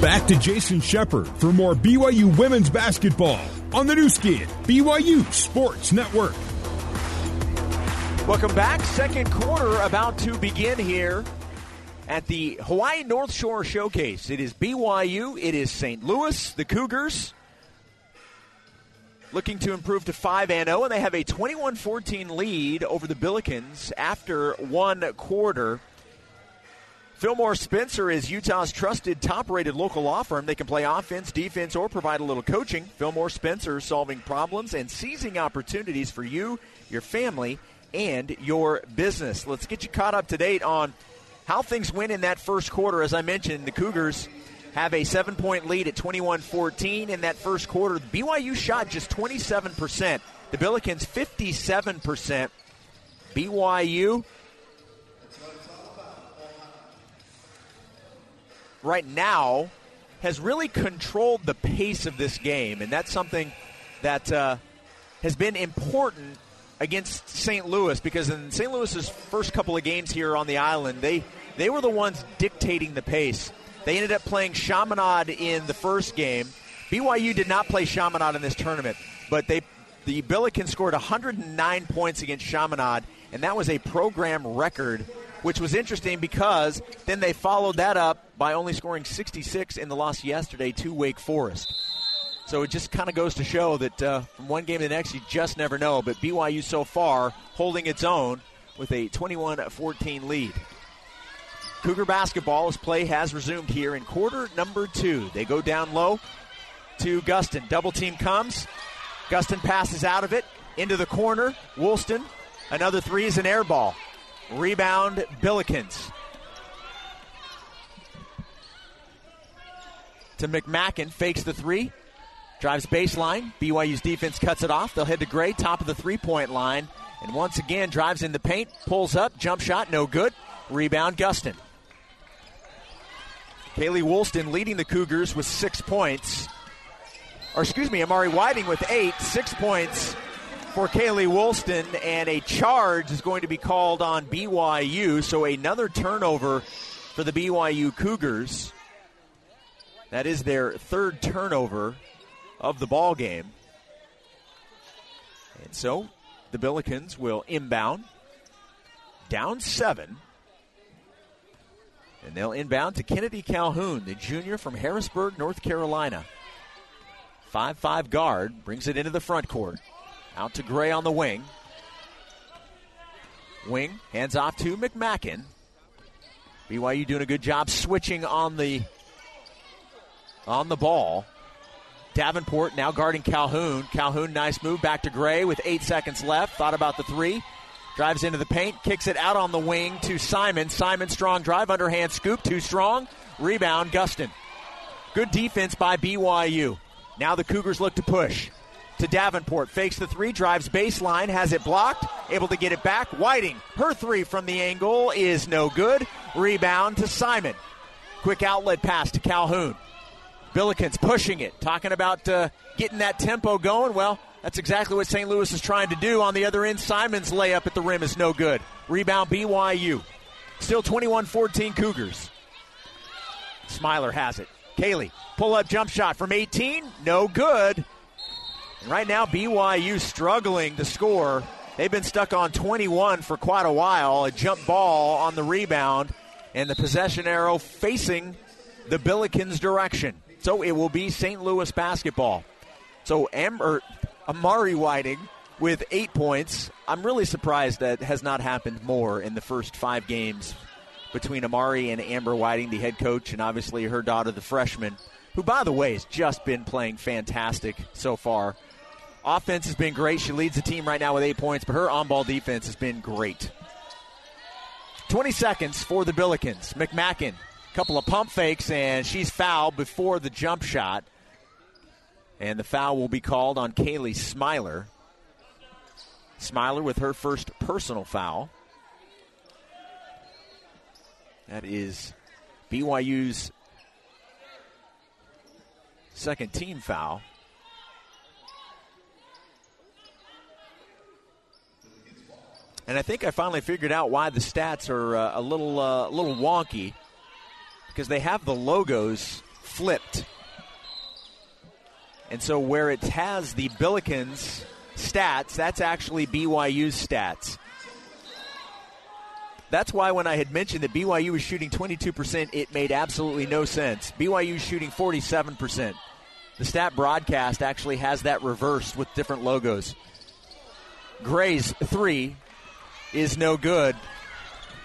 Back to Jason Shepard for more BYU women's basketball on the Nu Skin, BYU Sports Network. Welcome back. Second quarter about to begin here at the Hawaii North Shore Showcase. It is BYU, it is St. Louis, the Cougars looking to improve to 5 and 0, and they have a 21 14 lead over the Billikens after one quarter. Fillmore Spencer is Utah's trusted top rated local law firm. They can play offense, defense, or provide a little coaching. Fillmore Spencer solving problems and seizing opportunities for you, your family, and your business. Let's get you caught up to date on how things went in that first quarter. As I mentioned, the Cougars have a seven point lead at 21 14 in that first quarter. BYU shot just 27%. The Billikens 57%. BYU right now has really controlled the pace of this game, and that's something that uh, has been important against St. Louis because in St. Louis's first couple of games here on the island, they they were the ones dictating the pace. They ended up playing Chaminade in the first game. BYU did not play Chaminade in this tournament, but they the Billikens scored 109 points against Chaminade, and that was a program record which was interesting because then they followed that up by only scoring 66 in the loss yesterday to Wake Forest. So it just kind of goes to show that uh, from one game to the next, you just never know. But BYU so far holding its own with a 21 14 lead. Cougar basketball as play has resumed here in quarter number two. They go down low to Gustin. Double team comes. Gustin passes out of it into the corner. Woolston, another three is an air ball. Rebound, Billikens. To McMackin, fakes the three, drives baseline. BYU's defense cuts it off. They'll head to Gray, top of the three point line. And once again, drives in the paint, pulls up, jump shot, no good. Rebound, Gustin. Kaylee Woolston leading the Cougars with six points. Or excuse me, Amari Whiting with eight, six points for Kaylee Woolston, and a charge is going to be called on BYU. So another turnover for the BYU Cougars. That is their third turnover of the ball game. And so the Billikens will inbound down seven. And they'll inbound to Kennedy Calhoun, the junior from Harrisburg, North Carolina. 5 5 guard brings it into the front court. Out to Gray on the wing. Wing hands off to McMackin. BYU doing a good job switching on the on the ball. Davenport now guarding Calhoun. Calhoun, nice move back to Gray with eight seconds left. Thought about the three. Drives into the paint, kicks it out on the wing to Simon. Simon, strong drive, underhand scoop, too strong. Rebound, Gustin. Good defense by BYU. Now the Cougars look to push to Davenport. Fakes the three, drives baseline, has it blocked, able to get it back. Whiting, her three from the angle is no good. Rebound to Simon. Quick outlet pass to Calhoun. Billikens pushing it, talking about uh, getting that tempo going. Well, that's exactly what St. Louis is trying to do. On the other end, Simon's layup at the rim is no good. Rebound BYU. Still 21 14 Cougars. Smiler has it. Kaylee, pull up jump shot from 18, no good. Right now, BYU struggling to score. They've been stuck on 21 for quite a while. A jump ball on the rebound, and the possession arrow facing the Billikens' direction. So it will be St. Louis basketball. So Amber, Amari Whiting with eight points. I'm really surprised that has not happened more in the first five games between Amari and Amber Whiting, the head coach, and obviously her daughter, the freshman, who, by the way, has just been playing fantastic so far. Offense has been great. She leads the team right now with eight points, but her on ball defense has been great. 20 seconds for the Billikens. McMackin, couple of pump fakes, and she's fouled before the jump shot. And the foul will be called on Kaylee Smiler. Smiler with her first personal foul. That is BYU's second team foul. And I think I finally figured out why the stats are uh, a little uh, a little wonky because they have the logos flipped. And so where it has the Billikens stats, that's actually BYU's stats. That's why when I had mentioned that BYU was shooting 22%, it made absolutely no sense. BYU is shooting 47%. The stat broadcast actually has that reversed with different logos. Gray's three is no good.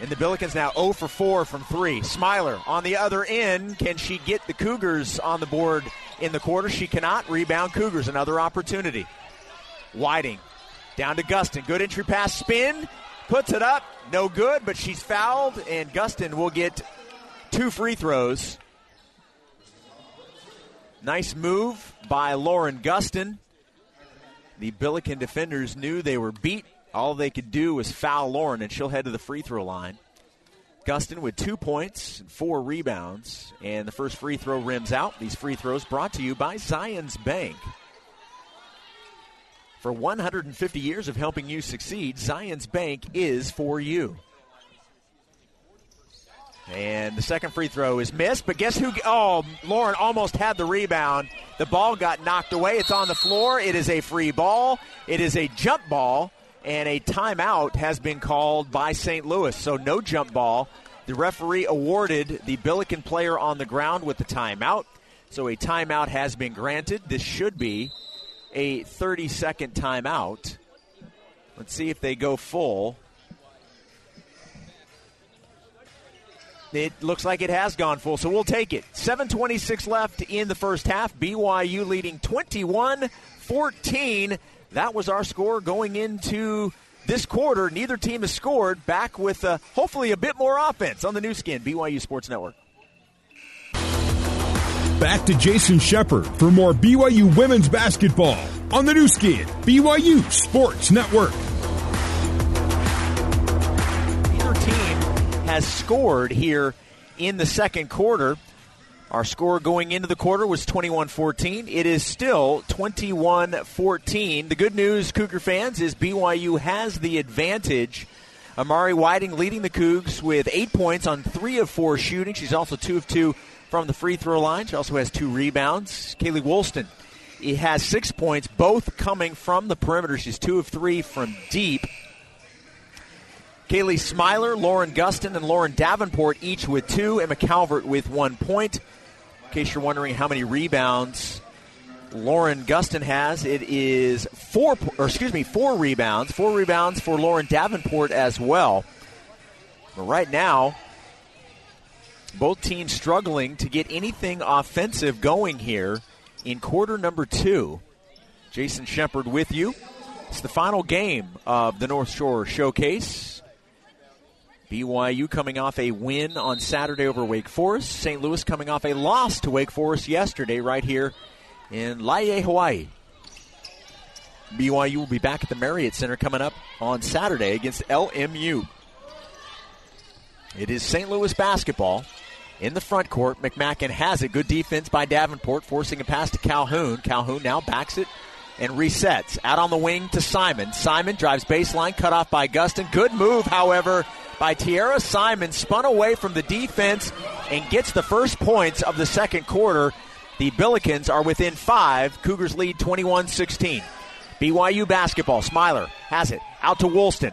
And the Billikens now 0 for 4 from 3. Smiler on the other end. Can she get the Cougars on the board in the quarter? She cannot. Rebound Cougars. Another opportunity. Whiting down to Gustin. Good entry pass. Spin. Puts it up. No good, but she's fouled. And Gustin will get two free throws. Nice move by Lauren Gustin. The Billiken defenders knew they were beat all they could do was foul Lauren, and she'll head to the free throw line. Gustin with two points and four rebounds, and the first free throw rims out. These free throws brought to you by Zions Bank. For 150 years of helping you succeed, Zions Bank is for you. And the second free throw is missed, but guess who? Oh, Lauren almost had the rebound. The ball got knocked away. It's on the floor. It is a free ball. It is a jump ball and a timeout has been called by St. Louis. So no jump ball. The referee awarded the Billiken player on the ground with the timeout. So a timeout has been granted. This should be a 30 second timeout. Let's see if they go full. It looks like it has gone full, so we'll take it. 7.26 left in the first half. BYU leading 21 14 that was our score going into this quarter. Neither team has scored. Back with uh, hopefully a bit more offense on the Nu Skin, BYU Sports Network. Back to Jason Shepard for more BYU women's basketball on the Nu Skin, BYU Sports Network. Neither team has scored here in the second quarter. Our score going into the quarter was 21 14. It is still 21 14. The good news, Cougar fans, is BYU has the advantage. Amari Whiting leading the Cougs with eight points on three of four shooting. She's also two of two from the free throw line. She also has two rebounds. Kaylee Woolston he has six points, both coming from the perimeter. She's two of three from deep. Kaylee Smiler, Lauren Gustin, and Lauren Davenport each with two. Emma Calvert with one point. In case you're wondering how many rebounds Lauren Gustin has, it is four, or excuse me, four rebounds. Four rebounds for Lauren Davenport as well. But right now, both teams struggling to get anything offensive going here in quarter number two. Jason Shepard with you. It's the final game of the North Shore Showcase. BYU coming off a win on Saturday over Wake Forest. St. Louis coming off a loss to Wake Forest yesterday, right here in Laie, Hawaii. BYU will be back at the Marriott Center coming up on Saturday against LMU. It is St. Louis basketball in the front court. McMacken has it. Good defense by Davenport, forcing a pass to Calhoun. Calhoun now backs it and resets. Out on the wing to Simon. Simon drives baseline, cut off by Gustin. Good move, however, by Tiara Simon, spun away from the defense and gets the first points of the second quarter. The Billikens are within five. Cougars lead 21 16. BYU basketball. Smiler has it. Out to Woolston.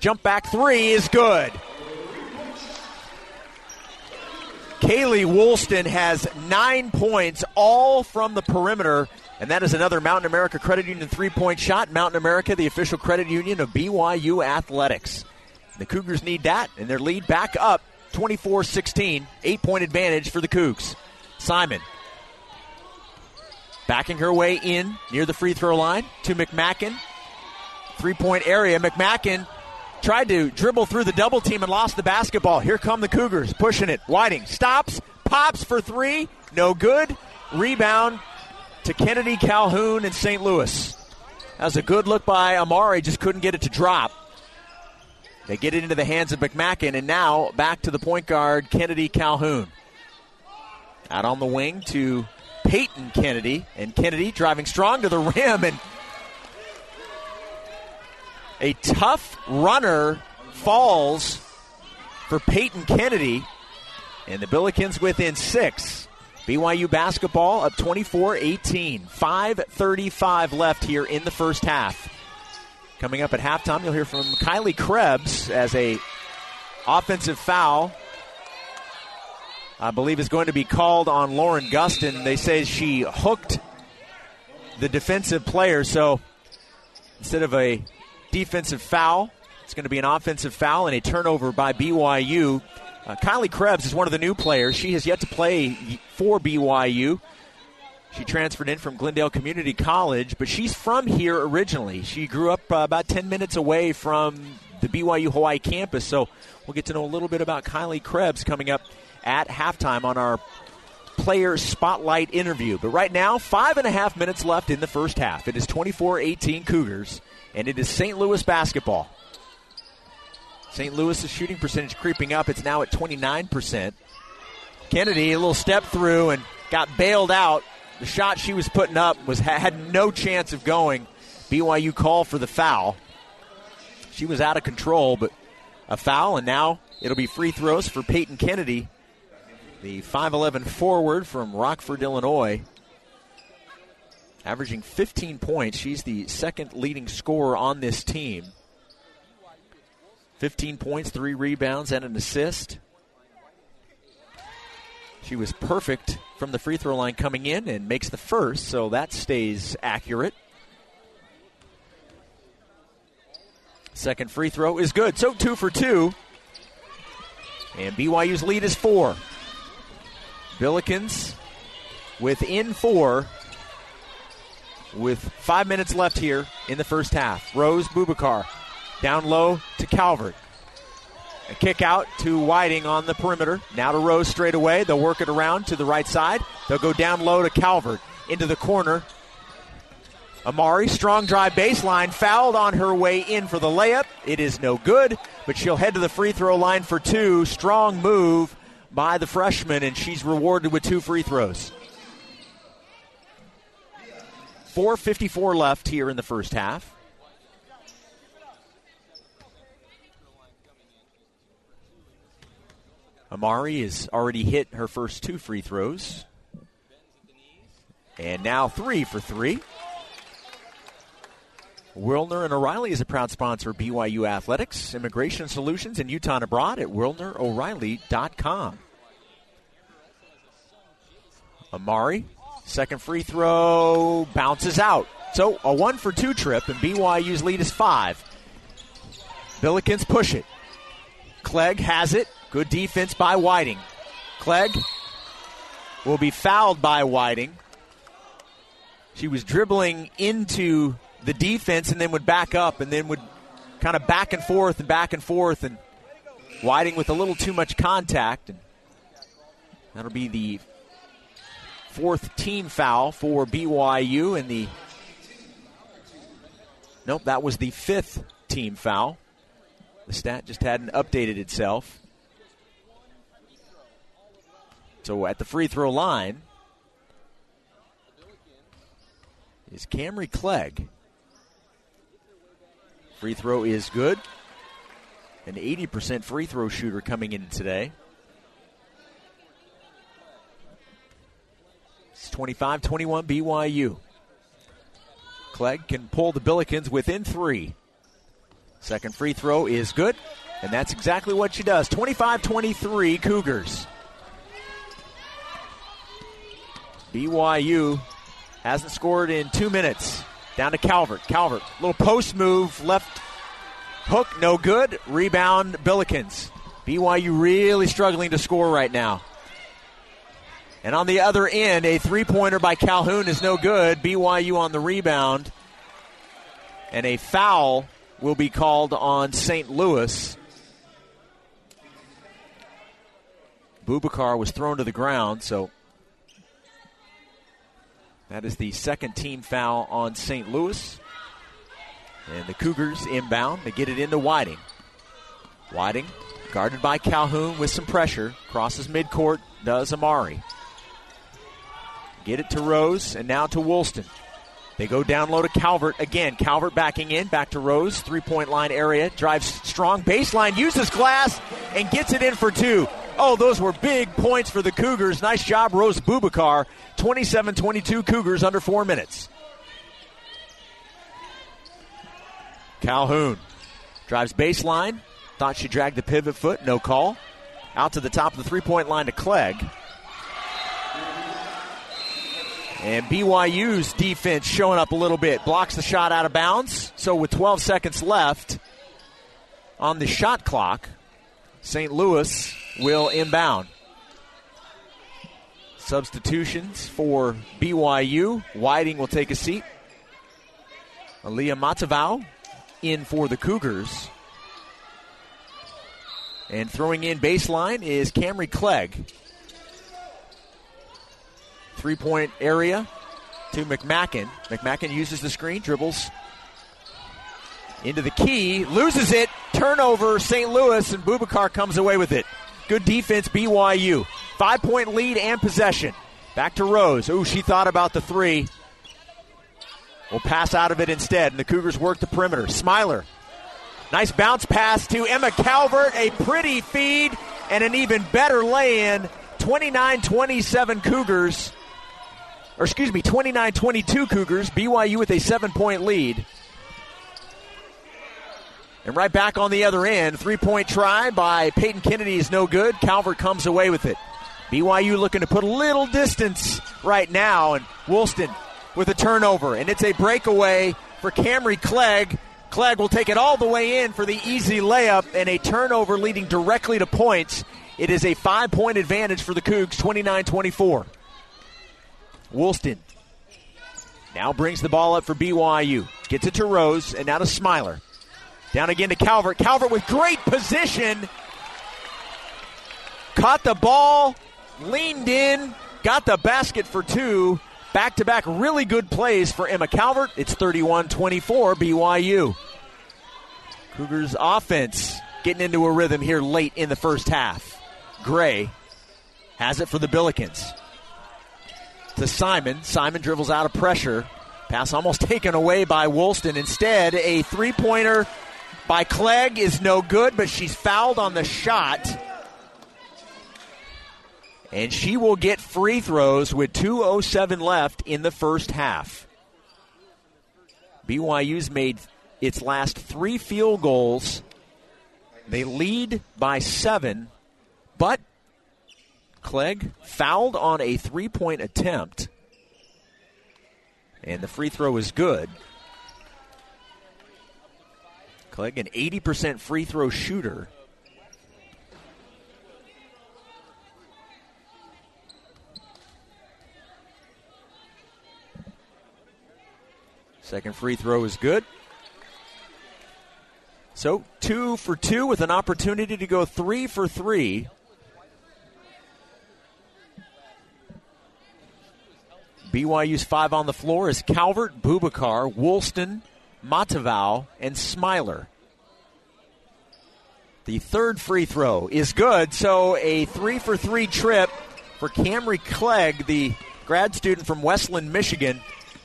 Jump back three is good. Kaylee Woolston has nine points, all from the perimeter, and that is another Mountain America Credit Union three point shot. Mountain America, the official credit union of BYU Athletics. The Cougars need that, and their lead back up 24 16. Eight point advantage for the Cougs. Simon backing her way in near the free throw line to McMacken. Three point area. McMacken tried to dribble through the double team and lost the basketball. Here come the Cougars pushing it. Whiting stops, pops for three. No good. Rebound to Kennedy Calhoun in St. Louis. That was a good look by Amari, just couldn't get it to drop. They get it into the hands of McMacken, and now back to the point guard, Kennedy Calhoun. Out on the wing to Peyton Kennedy, and Kennedy driving strong to the rim, and a tough runner falls for Peyton Kennedy, and the Billikens within six. BYU basketball up 24 18. 5.35 left here in the first half. Coming up at halftime, you'll hear from Kylie Krebs as a offensive foul. I believe is going to be called on Lauren Gustin. They say she hooked the defensive player, so instead of a defensive foul, it's going to be an offensive foul and a turnover by BYU. Uh, Kylie Krebs is one of the new players. She has yet to play for BYU. She transferred in from Glendale Community College, but she's from here originally. She grew up uh, about 10 minutes away from the BYU Hawaii campus, so we'll get to know a little bit about Kylie Krebs coming up at halftime on our player spotlight interview. But right now, five and a half minutes left in the first half. It is 24 18 Cougars, and it is St. Louis basketball. St. Louis' shooting percentage creeping up. It's now at 29%. Kennedy, a little step through and got bailed out. The shot she was putting up was had no chance of going. BYU call for the foul. She was out of control, but a foul, and now it'll be free throws for Peyton Kennedy, the 5'11 forward from Rockford, Illinois. Averaging 15 points. She's the second leading scorer on this team. 15 points, three rebounds, and an assist. She was perfect from the free throw line coming in and makes the first, so that stays accurate. Second free throw is good. So two for two. And BYU's lead is four. Billikens within four with five minutes left here in the first half. Rose Bubakar down low to Calvert. A kick out to Whiting on the perimeter. Now to Rose straight away. They'll work it around to the right side. They'll go down low to Calvert into the corner. Amari, strong drive baseline, fouled on her way in for the layup. It is no good, but she'll head to the free throw line for two. Strong move by the freshman, and she's rewarded with two free throws. 4.54 left here in the first half. Amari has already hit her first two free throws. And now three for three. Wilner and O'Reilly is a proud sponsor of BYU Athletics, Immigration Solutions and Utah and abroad at WilnerO'Reilly.com. Amari, second free throw, bounces out. So a one for two trip, and BYU's lead is five. Billikens push it. Clegg has it. Good defense by Whiting. Clegg will be fouled by Whiting. She was dribbling into the defense and then would back up and then would kind of back and forth and back and forth and Whiting with a little too much contact and that'll be the fourth team foul for BYU and the Nope, that was the fifth team foul. The stat just hadn't updated itself. So at the free throw line is Camry Clegg. Free throw is good. An 80% free throw shooter coming in today. It's 25 21 BYU. Clegg can pull the Billikens within three. Second free throw is good, and that's exactly what she does. 25 23 Cougars. BYU hasn't scored in two minutes. Down to Calvert. Calvert, little post move, left hook, no good. Rebound, Billikens. BYU really struggling to score right now. And on the other end, a three pointer by Calhoun is no good. BYU on the rebound. And a foul will be called on St. Louis. Bubakar was thrown to the ground, so that is the second team foul on St. Louis. And the Cougars inbound. They get it into Whiting. Whiting, guarded by Calhoun with some pressure. Crosses midcourt, does Amari. Get it to Rose, and now to Woolston. They go down low to Calvert again. Calvert backing in, back to Rose, three point line area. Drives strong baseline, uses glass, and gets it in for two. Oh, those were big points for the Cougars. Nice job, Rose Bubakar. 27 22 Cougars under four minutes. Calhoun drives baseline. Thought she dragged the pivot foot. No call. Out to the top of the three point line to Clegg. And BYU's defense showing up a little bit. Blocks the shot out of bounds. So with 12 seconds left on the shot clock, St. Louis will inbound. Substitutions for BYU. Whiting will take a seat. Aaliyah Matavau in for the Cougars. And throwing in baseline is Camry Clegg. Three point area to McMacken. McMacken uses the screen, dribbles into the key, loses it, turnover, St. Louis, and Bubakar comes away with it. Good defense, BYU. Five point lead and possession. Back to Rose. Ooh, she thought about the three. Will pass out of it instead, and the Cougars work the perimeter. Smiler. Nice bounce pass to Emma Calvert. A pretty feed and an even better lay in. 29 27 Cougars. Or excuse me, 29 22 Cougars. BYU with a seven point lead. And right back on the other end, three point try by Peyton Kennedy is no good. Calvert comes away with it. BYU looking to put a little distance right now, and Woolston with a turnover. And it's a breakaway for Camry Clegg. Clegg will take it all the way in for the easy layup and a turnover leading directly to points. It is a five point advantage for the Cougs, 29 24. Woolston now brings the ball up for BYU. Gets it to Rose and now to Smiler. Down again to Calvert. Calvert with great position. Caught the ball, leaned in, got the basket for two. Back to back really good plays for Emma Calvert. It's 31 24 BYU. Cougars offense getting into a rhythm here late in the first half. Gray has it for the Billikens. To Simon. Simon dribbles out of pressure. Pass almost taken away by Woolston. Instead, a three pointer by Clegg is no good, but she's fouled on the shot. And she will get free throws with 2.07 left in the first half. BYU's made its last three field goals. They lead by seven, but Clegg fouled on a three point attempt. And the free throw is good. Clegg, an 80% free throw shooter. Second free throw is good. So two for two with an opportunity to go three for three. BYU's five on the floor is Calvert, Bubakar, Woolston, Matavau, and Smiler. The third free throw is good, so a three for three trip for Camry Clegg, the grad student from Westland, Michigan.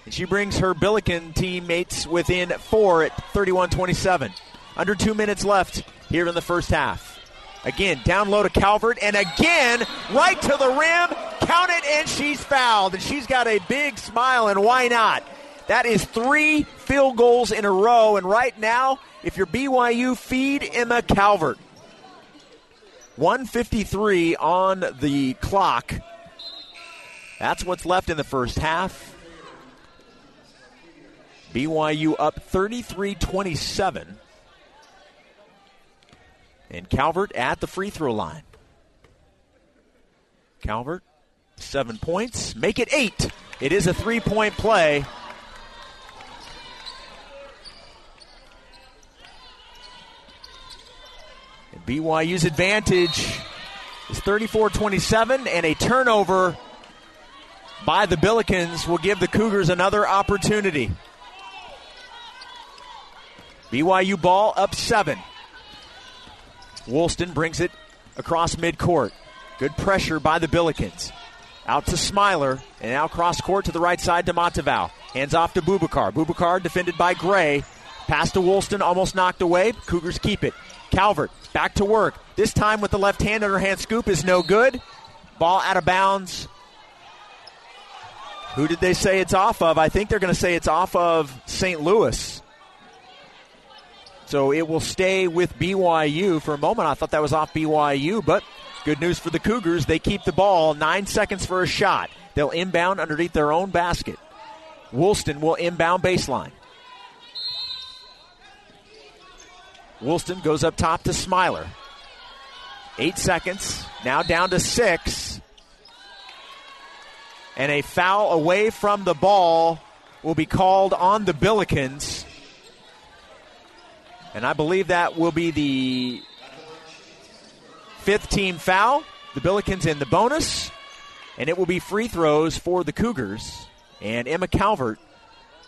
And she brings her Billiken teammates within four at 31 27. Under two minutes left here in the first half. Again, down low to Calvert, and again, right to the rim. Count it, and she's fouled. And she's got a big smile, and why not? That is three field goals in a row. And right now, if you're BYU, feed Emma Calvert. 153 on the clock. That's what's left in the first half. BYU up 33 27. And Calvert at the free throw line. Calvert, seven points. Make it eight. It is a three point play. And BYU's advantage is 34 27, and a turnover by the Billikens will give the Cougars another opportunity. BYU ball up seven. Woolston brings it across midcourt. Good pressure by the Billikens. Out to Smiler, and now cross court to the right side to Matavau. Hands off to Bubakar. Bubakar defended by Gray. Pass to Woolston, almost knocked away. Cougars keep it. Calvert back to work. This time with the left hand underhand scoop is no good. Ball out of bounds. Who did they say it's off of? I think they're going to say it's off of St. Louis. So it will stay with BYU. For a moment, I thought that was off BYU, but good news for the Cougars. They keep the ball. Nine seconds for a shot. They'll inbound underneath their own basket. Woolston will inbound baseline. Woolston goes up top to Smiler. Eight seconds. Now down to six. And a foul away from the ball will be called on the Billikens. And I believe that will be the fifth team foul. The Billikens in the bonus. And it will be free throws for the Cougars. And Emma Calvert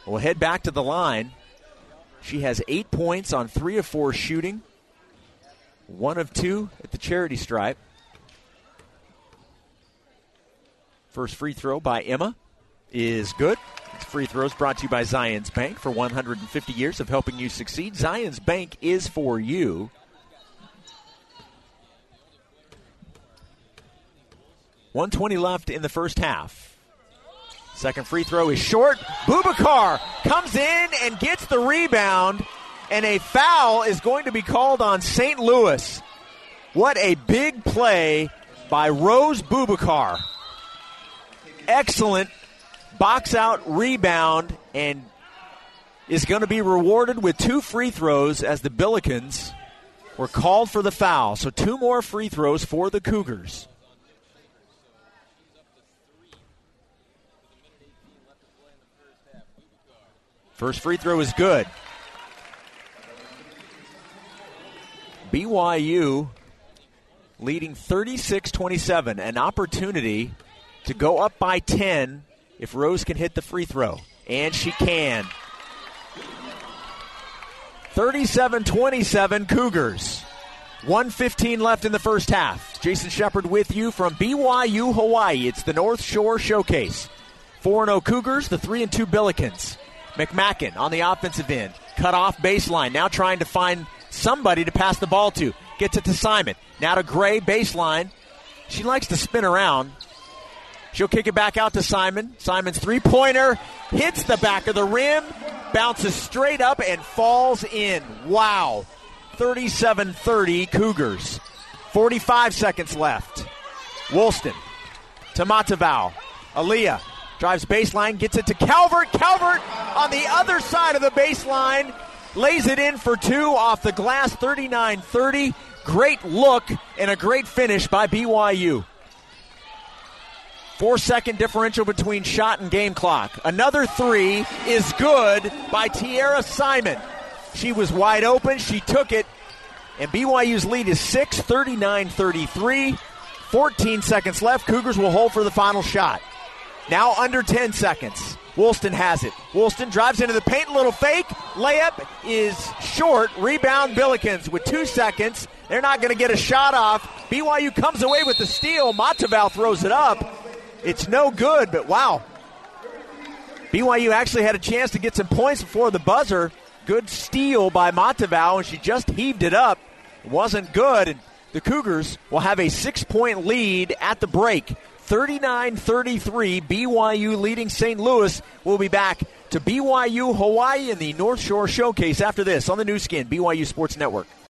will head back to the line. She has eight points on three of four shooting, one of two at the charity stripe. First free throw by Emma is good. It's free throws brought to you by Zions Bank for 150 years of helping you succeed. Zions Bank is for you. One twenty left in the first half. Second free throw is short. Bubakar comes in and gets the rebound, and a foul is going to be called on St. Louis. What a big play by Rose Bubakar. Excellent box out rebound and is going to be rewarded with two free throws as the Billikens were called for the foul. So two more free throws for the Cougars. First free throw is good. BYU leading 36 27. An opportunity to go up by 10 if Rose can hit the free throw. And she can. 37 27 Cougars. 115 left in the first half. Jason Shepard with you from BYU, Hawaii. It's the North Shore Showcase. 4 0 Cougars, the 3 2 Billikens. McMacken on the offensive end. Cut off baseline. Now trying to find somebody to pass the ball to. Gets it to Simon. Now to Gray baseline. She likes to spin around. She'll kick it back out to Simon. Simon's three pointer hits the back of the rim, bounces straight up, and falls in. Wow. 37 30 Cougars. 45 seconds left. Woolston to Matavau. Aaliyah drives baseline, gets it to Calvert. Calvert on the other side of the baseline lays it in for two off the glass 39 30. Great look and a great finish by BYU. Four second differential between shot and game clock. Another three is good by Tierra Simon. She was wide open. She took it. And BYU's lead is 6 39 33. 14 seconds left. Cougars will hold for the final shot. Now under 10 seconds. Woolston has it. Woolston drives into the paint, little fake. Layup is short. Rebound Billikens with two seconds. They're not going to get a shot off. BYU comes away with the steal. Matavau throws it up. It's no good, but wow. BYU actually had a chance to get some points before the buzzer. Good steal by Matavau, and she just heaved it up. It wasn't good, the Cougars will have a six point lead at the break. 39 33, BYU leading St. Louis. We'll be back to BYU Hawaii in the North Shore Showcase after this on the Nu Skin, BYU Sports Network.